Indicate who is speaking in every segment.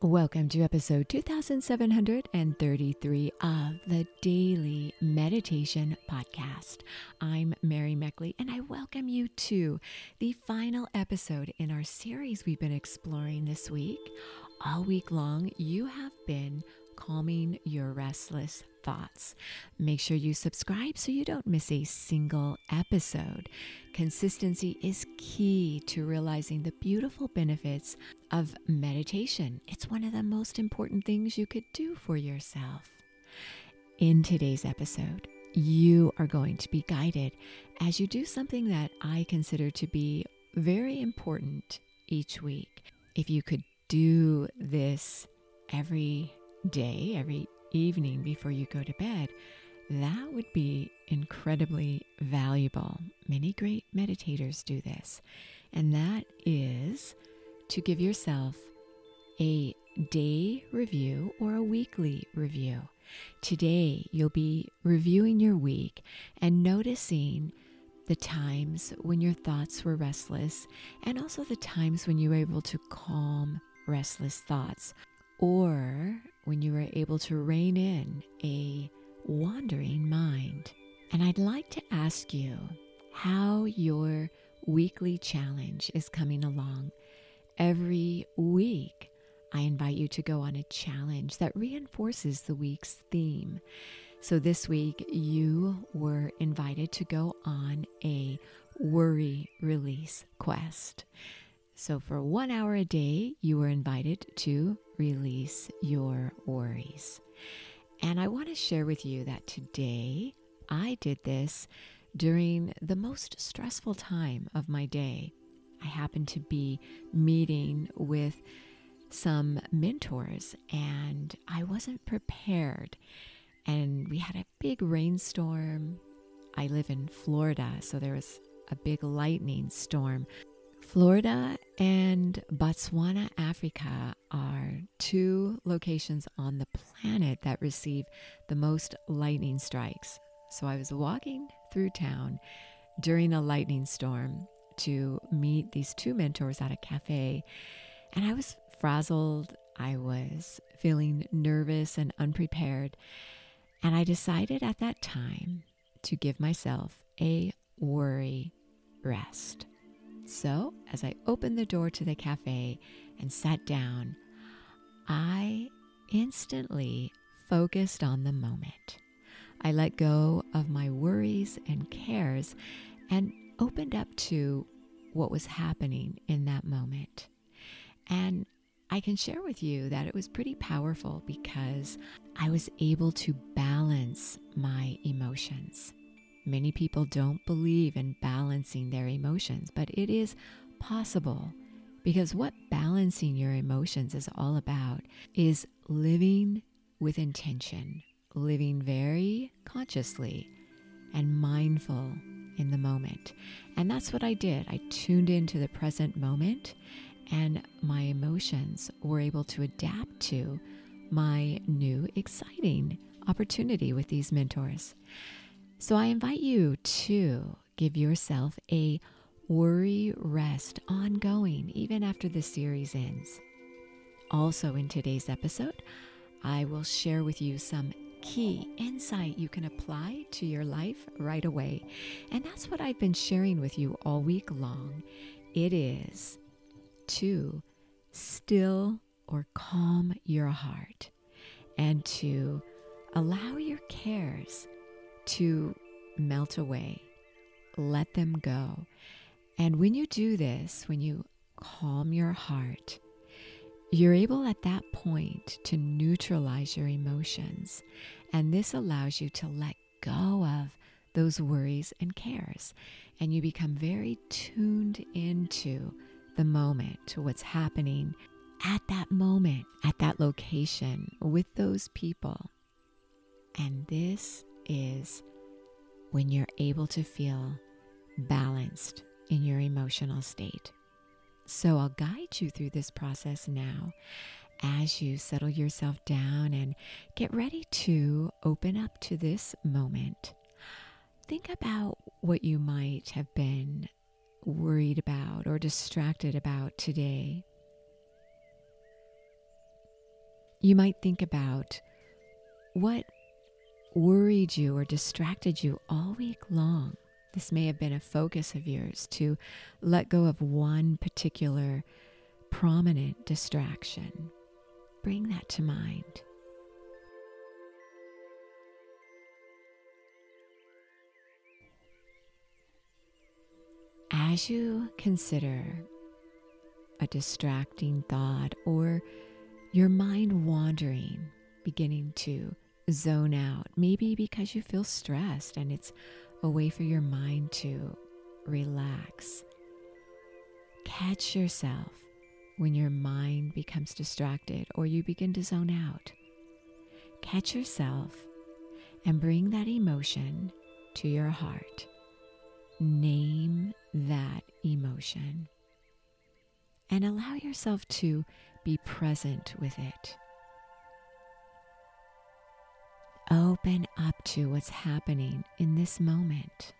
Speaker 1: Welcome to episode 2733 of the Daily Meditation Podcast. I'm Mary Meckley, and I welcome you to the final episode in our series we've been exploring this week. All week long, you have been calming your restless thoughts. Make sure you subscribe so you don't miss a single episode. Consistency is key to realizing the beautiful benefits of meditation. It's one of the most important things you could do for yourself. In today's episode, you are going to be guided as you do something that I consider to be very important each week. If you could do this every day, every evening before you go to bed, that would be incredibly valuable. Many great meditators do this, and that is to give yourself a day review or a weekly review. Today, you'll be reviewing your week and noticing the times when your thoughts were restless and also the times when you were able to calm restless thoughts or when you are able to rein in a wandering mind. And I'd like to ask you how your weekly challenge is coming along. Every week, I invite you to go on a challenge that reinforces the week's theme. So this week, you were invited to go on a worry release quest. So, for one hour a day, you were invited to release your worries. And I want to share with you that today I did this during the most stressful time of my day. I happened to be meeting with some mentors and I wasn't prepared. And we had a big rainstorm. I live in Florida, so there was a big lightning storm Florida and Botswana, Africa are two locations on the planet that receive the most lightning strikes. So I was walking through town during a lightning storm to meet these two mentors at a cafe, and I was frazzled. I was feeling nervous and unprepared. And I decided at that time to give myself a worry rest. So, as I opened the door to the cafe and sat down, I instantly focused on the moment. I let go of my worries and cares and opened up to what was happening in that moment. And I can share with you that it was pretty powerful because I was able to balance my emotions. Many people don't believe in balancing their emotions, but it is possible because what balancing your emotions is all about is living with intention, living very consciously and mindful in the moment. And that's what I did. I tuned into the present moment, and my emotions were able to adapt to my new exciting opportunity with these mentors. So I invite you to give yourself a worry rest ongoing, even after the series ends. Also, in today's episode, I will share with you some key insight you can apply to your life right away. And that's what I've been sharing with you all week long. It is to still or calm your heart and to allow your cares to melt away, let them go. And when you do this, when you calm your heart, you're able at that point to neutralize your emotions. And this allows you to let go of those worries and cares. And you become very tuned into the moment, to what's happening at that moment, at that location, with those people. And this is when you're able to feel balanced in your emotional state. So I'll guide you through this process now as you settle yourself down and get ready to open up to this moment. Think about what you might have been worried about or distracted about today. you might think about what worried you or distracted you all week long. This may have been a focus of yours to let go of one particular prominent distraction. Bring that to mind. As you consider a distracting thought or your mind wandering, beginning to zone out, maybe because you feel stressed and it's a way for your mind to relax. Catch yourself when your mind becomes distracted or you begin to zone out. Catch yourself and bring that emotion to your heart. Name that emotion and allow yourself to be present with it. Open up to what's happening in this moment.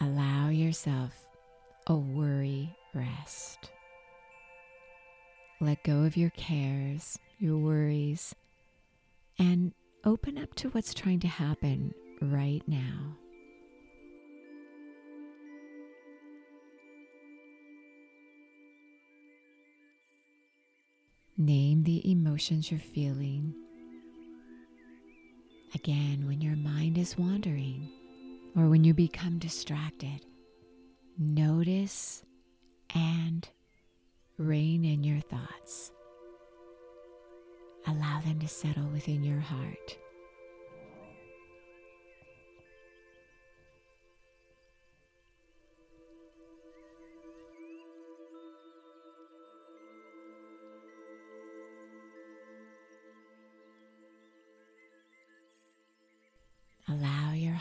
Speaker 1: Allow yourself a worry rest. Let go of your cares, your worries, and open up to what's trying to happen right now. Name the emotions you're feeling. Again, when your mind is wandering or when you become distracted, notice and rein in your thoughts. Allow them to settle within your heart.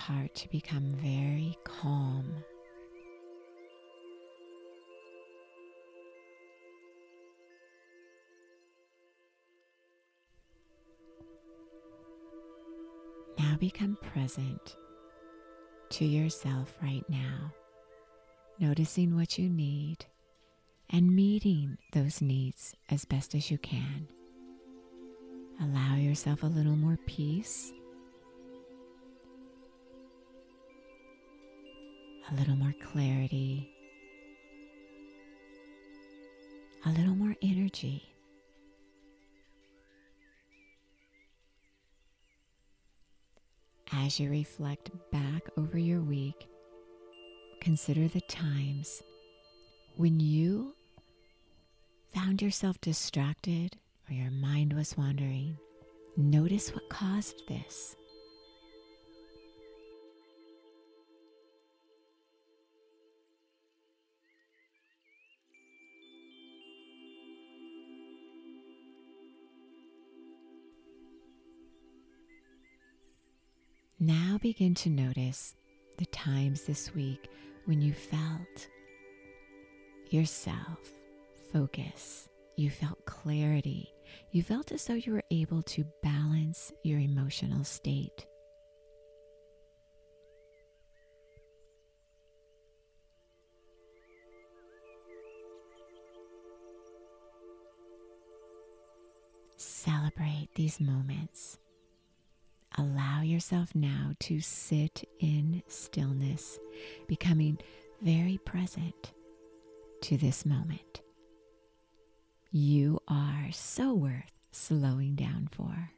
Speaker 1: Heart to become very calm. Now become present to yourself right now, noticing what you need and meeting those needs as best as you can. Allow yourself a little more peace a little more clarity, a little more energy. As you reflect back over your week, consider the times when you found yourself distracted or your mind was wandering. Notice what caused this. Now begin to notice the times this week when you felt yourself focus, you felt clarity, you felt as though you were able to balance your emotional state. Celebrate these moments. Allow yourself now to sit in stillness, becoming very present to this moment. You are so worth slowing down for.